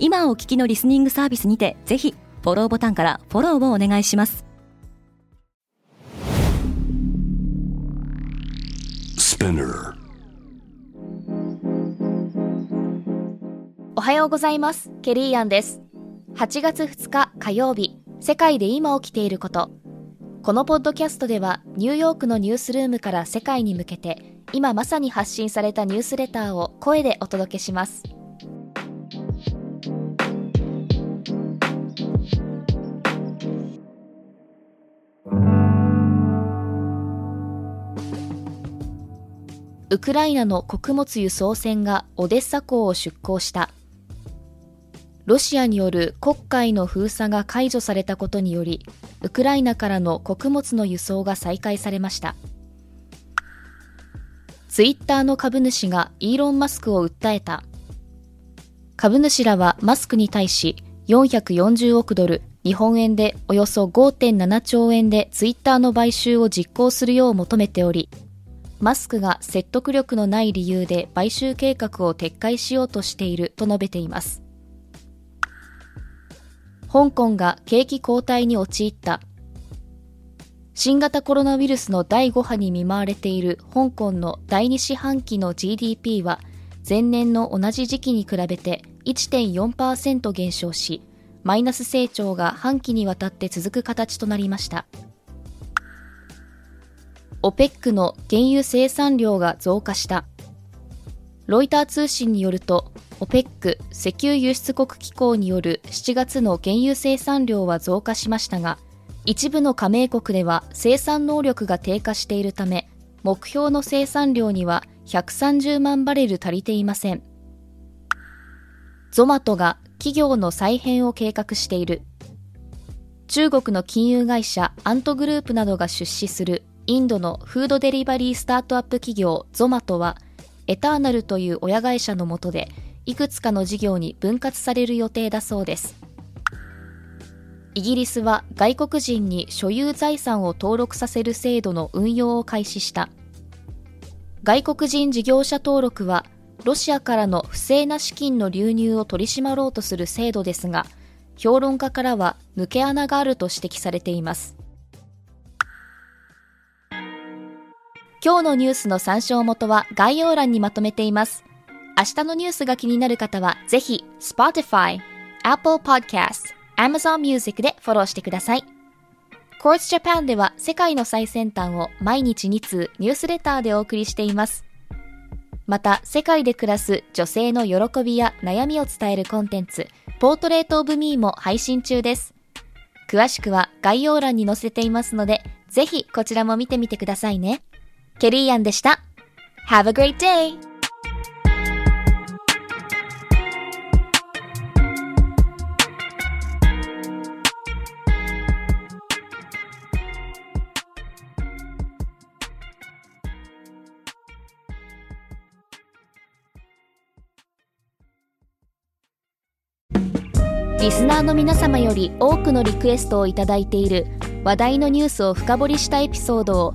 今お聞きのリスニングサービスにてぜひフォローボタンからフォローをお願いします。おはようございます。ケリーアンです。8月2日火曜日世界で今起きていること。このポッドキャストではニューヨークのニュースルームから世界に向けて今まさに発信されたニュースレターを声でお届けしますウクライナの穀物輸送船がオデッサ港を出港した。ロシアによる黒海の封鎖が解除されたことによりウクライナからの穀物の輸送が再開されました。ツイッターの株主がイーロン・マスクを訴えた。株主らはマスクに対し440億ドル日本円でおよそ5.7兆円でツイッターの買収を実行するよう求めておりマスクが説得力のない理由で買収計画を撤回しようとしていると述べています。香港が景気後退に陥った。新型コロナウイルスの第5波に見舞われている香港の第2四半期の GDP は前年の同じ時期に比べて1.4%減少し、マイナス成長が半期にわたって続く形となりました。OPEC の原油生産量が増加した。ロイター通信によると、OPEC 石油輸出国機構による7月の原油生産量は増加しましたが、一部の加盟国では生産能力が低下しているため、目標の生産量には130万バレル足りていません。ゾマトが企業の再編を計画している。中国の金融会社アントグループなどが出資するインドのフードデリバリースタートアップ企業ゾマトは、エターナルという親会社のもとで、いくつかの事業に分割される予定だそうです。イギリスは外国人に所有財産を登録させる制度の運用を開始した。外国人事業者登録は、ロシアからの不正な資金の流入を取り締まろうとする制度ですが、評論家からは抜け穴があると指摘されています。今日のニュースの参照元は概要欄にまとめています。明日のニュースが気になる方は、ぜひ Spotify、Apple Podcast、Amazon Music でフォローしてください。Courts Japan では世界の最先端を毎日2通ニュースレターでお送りしています。また、世界で暮らす女性の喜びや悩みを伝えるコンテンツ、ポートレートオブミーも配信中です。詳しくは概要欄に載せていますので、ぜひこちらも見てみてくださいね。ケリーアンでした。Have a great day! リスナーの皆様より多くのリクエストをいただいている話題のニュースを深掘りしたエピソードを